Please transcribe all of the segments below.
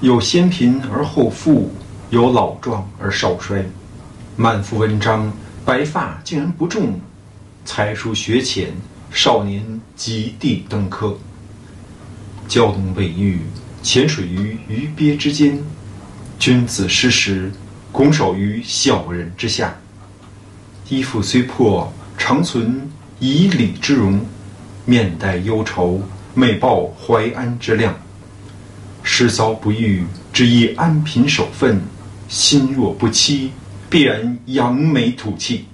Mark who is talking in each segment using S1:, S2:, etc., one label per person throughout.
S1: 有先贫而后富，有老壮而少衰。满腹文章，白发竟然不重；才疏学浅，少年及第登科。胶东未遇，潜水于鱼鳖之间；君子失时，拱手于小人之下。衣服虽破，常存以礼之容；面带忧愁，美报怀安之量。失遭不遇，只以安贫守分；心若不欺，必然扬眉吐气。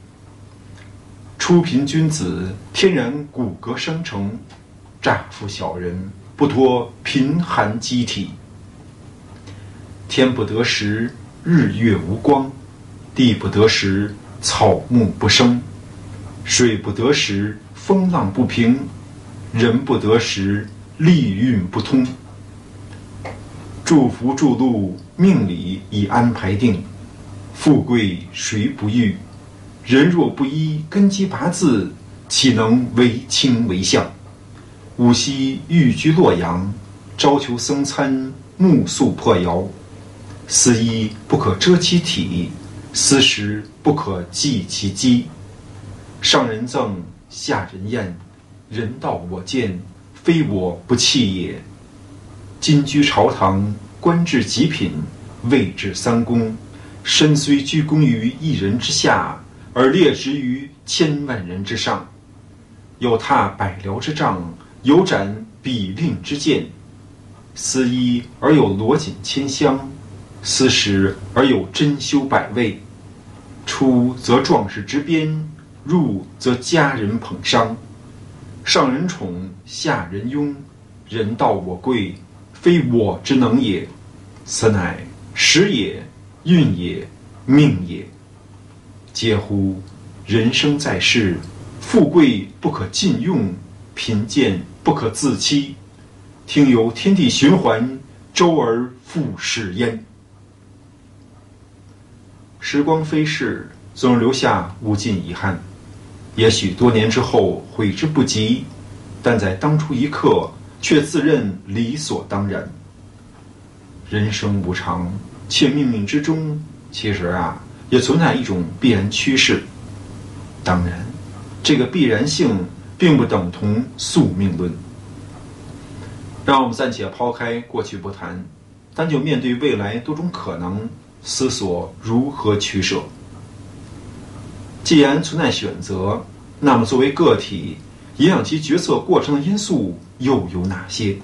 S1: 初贫君子，天然骨骼生成；乍富小人，不脱贫寒机体。天不得时，日月无光；地不得时，草木不生；水不得时，风浪不平；人不得时，利运不通。祝福祝禄，命理已安排定；富贵谁不欲？人若不依根基八字，岂能为卿为相？吾昔寓居洛阳，朝求僧参，暮宿破窑。思衣不可遮其体。思食不可寄其饥。上人赠，下人厌，人道我见，非我不弃也。今居朝堂，官至极品，位至三公，身虽居功于一人之下，而列职于千万人之上。有踏百僚之杖，有斩比令之剑。思衣而有罗锦千香，思食而有珍馐百味。出则壮士执鞭，入则佳人捧觞。上人宠，下人拥，人道我贵，非我之能也。此乃时也，运也，命也。嗟乎！人生在世，富贵不可尽用，贫贱不可自欺。听由天地循环，周而复始焉。时光飞逝，总留下无尽遗憾。也许多年之后悔之不及，但在当初一刻却自认理所当然。人生无常，且命运之中，其实啊，也存在一种必然趋势。当然，这个必然性并不等同宿命论。让我们暂且抛开过去不谈，单就面对未来多种可能。思索如何取舍。既然存在选择，那么作为个体，影响其决策过程的因素又有哪些？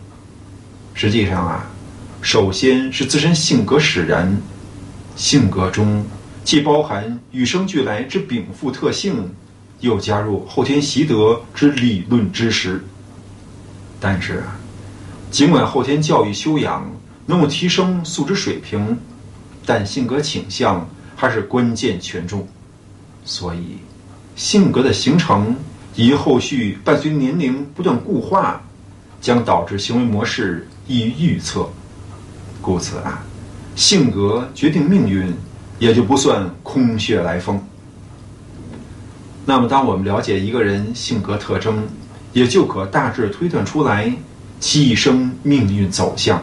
S1: 实际上啊，首先是自身性格使然，性格中既包含与生俱来之禀赋特性，又加入后天习得之理论知识。但是啊，尽管后天教育修养能够提升素质水平。但性格倾向还是关键权重，所以性格的形成以后续伴随年龄不断固化，将导致行为模式易于预测。故此啊，性格决定命运，也就不算空穴来风。那么，当我们了解一个人性格特征，也就可大致推断出来其一生命运走向。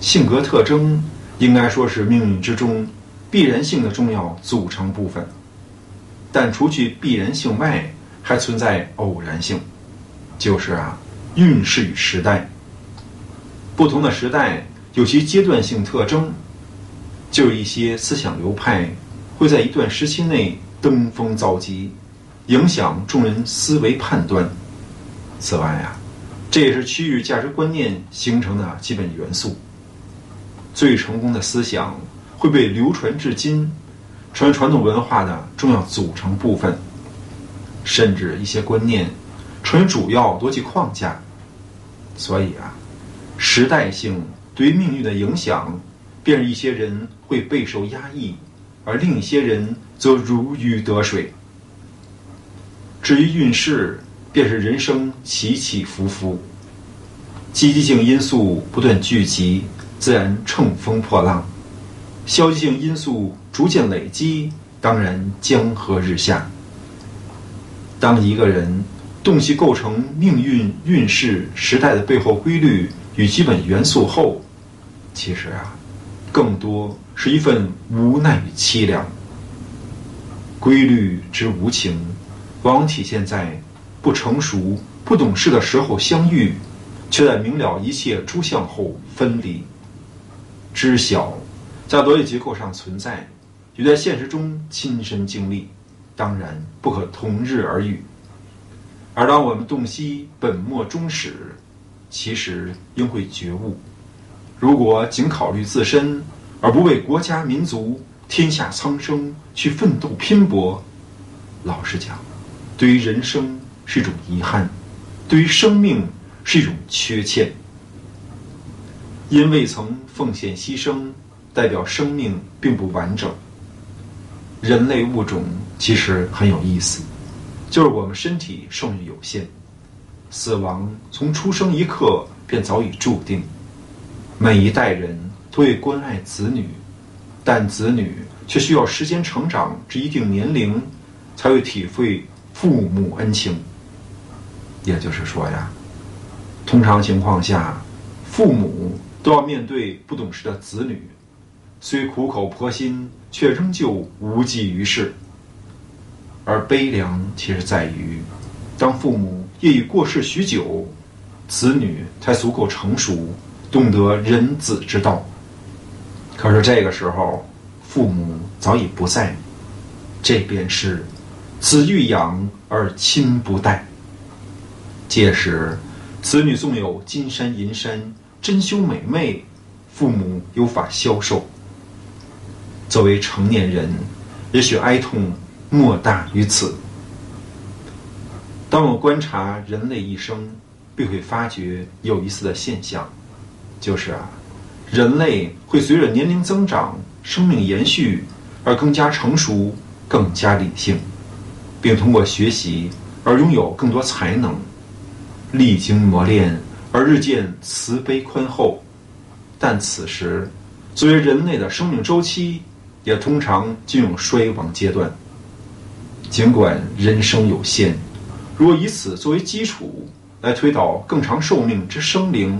S1: 性格特征。应该说是命运之中必然性的重要组成部分，但除去必然性外，还存在偶然性，就是啊，运势与时代。不同的时代有其阶段性特征，就有一些思想流派会在一段时期内登峰造极，影响众人思维判断。此外啊，这也是区域价值观念形成的基本元素。最成功的思想会被流传至今，成为传统文化的重要组成部分，甚至一些观念成为主要逻辑框架。所以啊，时代性对于命运的影响，便是一些人会备受压抑，而另一些人则如鱼得水。至于运势，便是人生起起伏伏，积极性因素不断聚集。自然乘风破浪，消极性因素逐渐累积，当然江河日下。当一个人洞悉构成命运运势时代的背后规律与基本元素后，其实啊，更多是一份无奈与凄凉。规律之无情，往往体现在不成熟、不懂事的时候相遇，却在明了一切诸相后分离。知晓在逻辑结构上存在，与在现实中亲身经历，当然不可同日而语。而当我们洞悉本末终始，其实应会觉悟：如果仅考虑自身，而不为国家民族、天下苍生去奋斗拼搏，老实讲，对于人生是一种遗憾，对于生命是一种缺欠。因未曾奉献牺牲，代表生命并不完整。人类物种其实很有意思，就是我们身体寿命有限，死亡从出生一刻便早已注定。每一代人都会关爱子女，但子女却需要时间成长至一定年龄，才会体会父母恩情。也就是说呀，通常情况下，父母。都要面对不懂事的子女，虽苦口婆心，却仍旧无济于事。而悲凉其实在于，当父母业已过世许久，子女才足够成熟，懂得人子之道。可是这个时候，父母早已不在，这便是子欲养而亲不待。届时，子女纵有金山银山。珍馐美味，父母有法消受。作为成年人，也许哀痛莫大于此。当我观察人类一生，必会发觉有意思的现象，就是啊，人类会随着年龄增长、生命延续而更加成熟、更加理性，并通过学习而拥有更多才能，历经磨练。而日渐慈悲宽厚，但此时，作为人类的生命周期，也通常进入衰亡阶段。尽管人生有限，若以此作为基础来推导更长寿命之生灵，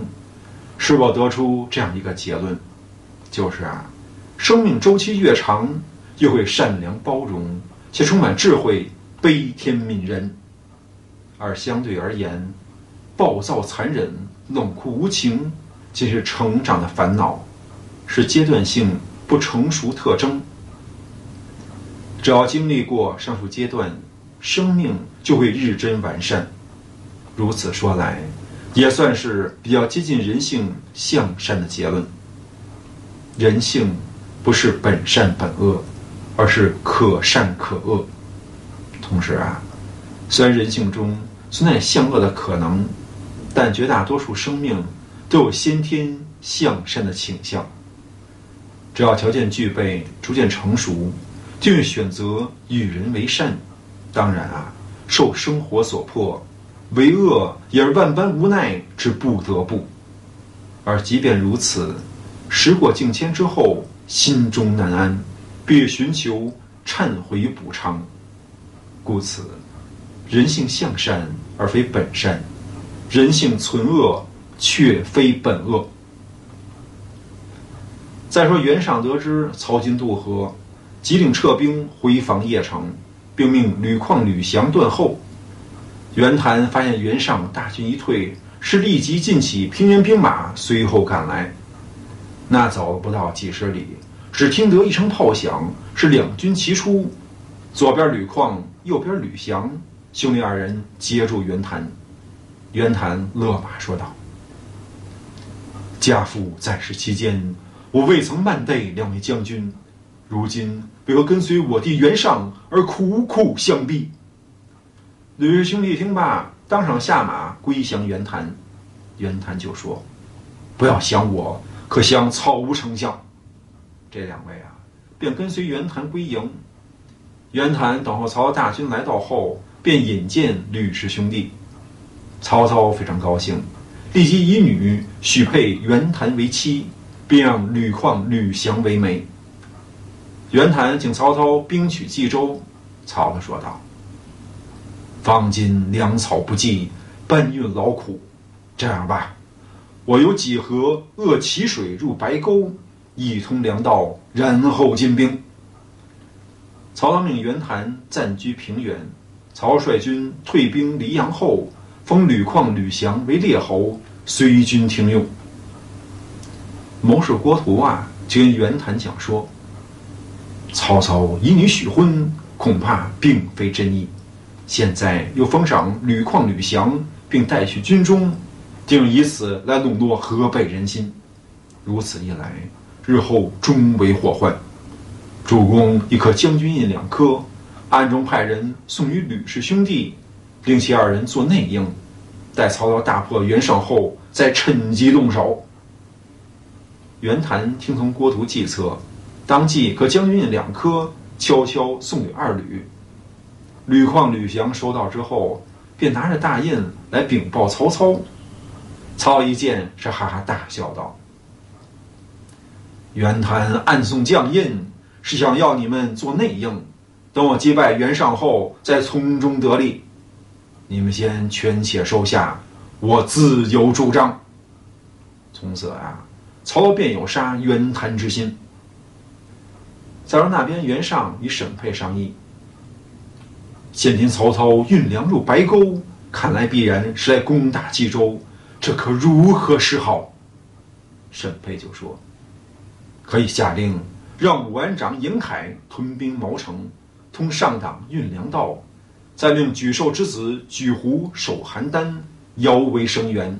S1: 是否得出这样一个结论：就是啊，生命周期越长，越会善良包容且充满智慧、悲天悯人，而相对而言。暴躁、残忍、冷酷无情，皆是成长的烦恼，是阶段性不成熟特征。只要经历过上述阶段，生命就会日臻完善。如此说来，也算是比较接近人性向善的结论。人性不是本善本恶，而是可善可恶。同时啊，虽然人性中存在向恶的可能。但绝大多数生命都有先天向善的倾向。只要条件具备，逐渐成熟，就选择与人为善。当然啊，受生活所迫，为恶也是万般无奈之不得不。而即便如此，时过境迁之后，心中难安，必寻求忏悔与补偿。故此，人性向善而非本善。人性存恶，却非本恶。再说袁尚得知曹军渡河，急令撤兵回防邺城，并命吕旷、吕翔断后。袁谭发现袁尚大军一退，是立即进起平原兵马随后赶来。那走不到几十里，只听得一声炮响，是两军齐出。左边吕旷，右边吕翔，兄弟二人接住袁谭。袁谭勒马说道：“家父在世期间，我未曾慢待两位将军，如今为何跟随我弟袁尚而苦苦相逼？”吕氏兄弟听罢，当场下马归降袁谭。袁谭就说：“不要降我，可降曹无丞相。”这两位啊，便跟随袁谭归营。袁谭等候曹操大军来到后，便引荐吕氏兄弟。曹操非常高兴，立即以女许配袁谭为妻，并让吕旷、吕翔为媒。袁谭请曹操兵取冀州，曹操说道：“方今粮草不济，搬运劳苦，这样吧，我有几何遏其水入白沟，一通粮道，然后进兵。曹操命袁谭暂居平原，曹率军退兵黎阳后，封吕旷、吕翔为列侯，随军听用。谋士郭图啊，就跟袁谭讲说：“曹操以女许婚，恐怕并非真意。现在又封赏吕旷、吕翔，并带去军中，定以此来笼络河北人心。如此一来，日后终为祸患。主公亦可将军印两颗，暗中派人送与吕氏兄弟，令其二人做内应，待曹操大破袁绍后，再趁机动手。”袁谭听从郭图计策，当即可将军印两颗，悄悄送给二吕。吕旷、吕翔收到之后，便拿着大印来禀报曹操。操一见，是哈哈大笑道：“袁谭暗送将印，是想要你们做内应，等我击败袁尚后，再从中得利。你们先权且收下，我自有主张。”从此啊。曹操便有杀袁谭之心。再说那边袁尚与沈沛商议，现今曹操运粮入白沟，看来必然是来攻打冀州，这可如何是好？沈沛就说：“可以下令让武安长尹凯屯兵毛城，通上党运粮道，再命沮授之子沮胡守邯郸，邀为声援。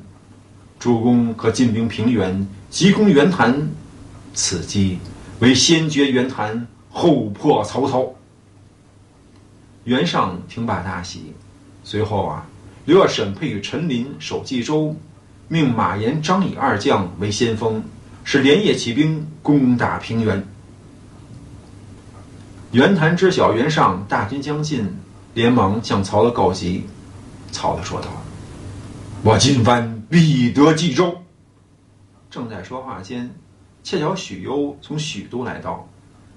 S1: 主公可进兵平原。”急攻袁谭，此计为先绝袁谭，后破曹操。袁尚听罢大喜，随后啊，留下沈沛与陈琳守冀州，命马延、张以二将为先锋，是连夜起兵攻打平原。袁谭知晓袁尚大军将近，连忙向曹操告急。曹操说道：“我今番必得冀州。”正在说话间，恰巧许攸从许都来到，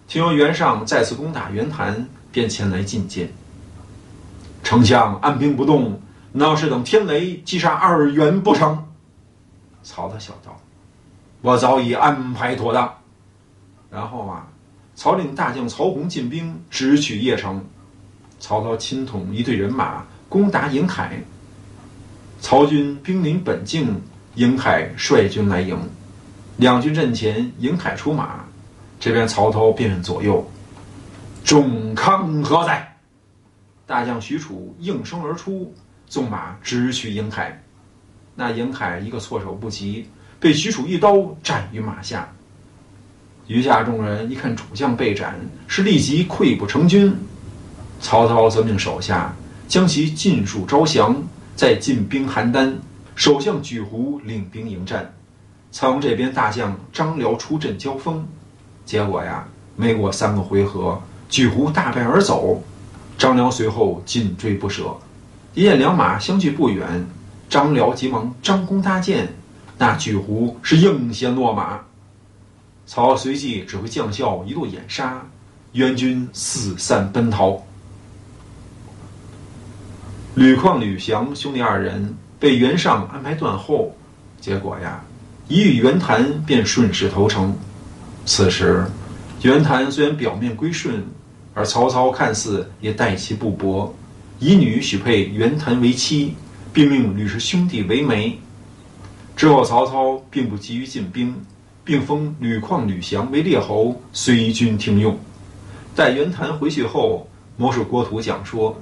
S1: 听说袁尚再次攻打袁谭，便前来觐见。丞相按兵不动，那要是等天雷击杀二袁不成？曹操笑道：“我早已安排妥当。”然后啊，曹令大将曹洪进兵直取邺城，曹操亲统一队人马攻打颍海，曹军兵临本境。营海率军来迎，两军阵前，营海出马，这边曹操便问左右：“仲康何在？”大将许褚应声而出，纵马直取营海。那营海一个措手不及，被许褚一刀斩于马下。余下众人一看主将被斩，是立即溃不成军。曹操则命手下将其尽数招降，再进兵邯郸。首相沮胡领兵迎战，曹这边大将张辽出阵交锋，结果呀，没过三个回合，沮胡大败而走，张辽随后紧追不舍。一见两马相距不远，张辽急忙张弓搭箭，那沮胡是应先落马。曹随即指挥将校一路掩杀，援军四散奔逃。吕旷、吕翔兄弟二人。被袁尚安排断后，结果呀，一与袁谭便顺势投诚。此时，袁谭虽然表面归顺，而曹操看似也待其不薄，以女许配袁谭为妻，并命吕氏兄弟为媒。之后，曹操并不急于进兵，并封吕旷、吕翔为列侯，随军听用。待袁谭回去后，谋士郭图讲说。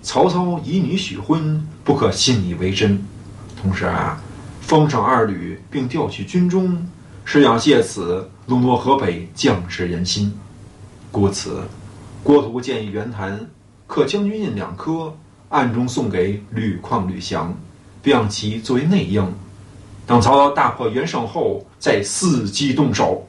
S1: 曹操以女许婚，不可信以为真。同时啊，封赏二吕，并调去军中，是想借此笼络河北将士人心。故此，郭图建议袁谭刻将军印两颗，暗中送给吕旷、吕翔，并让其作为内应。等曹操大破袁绍后，再伺机动手。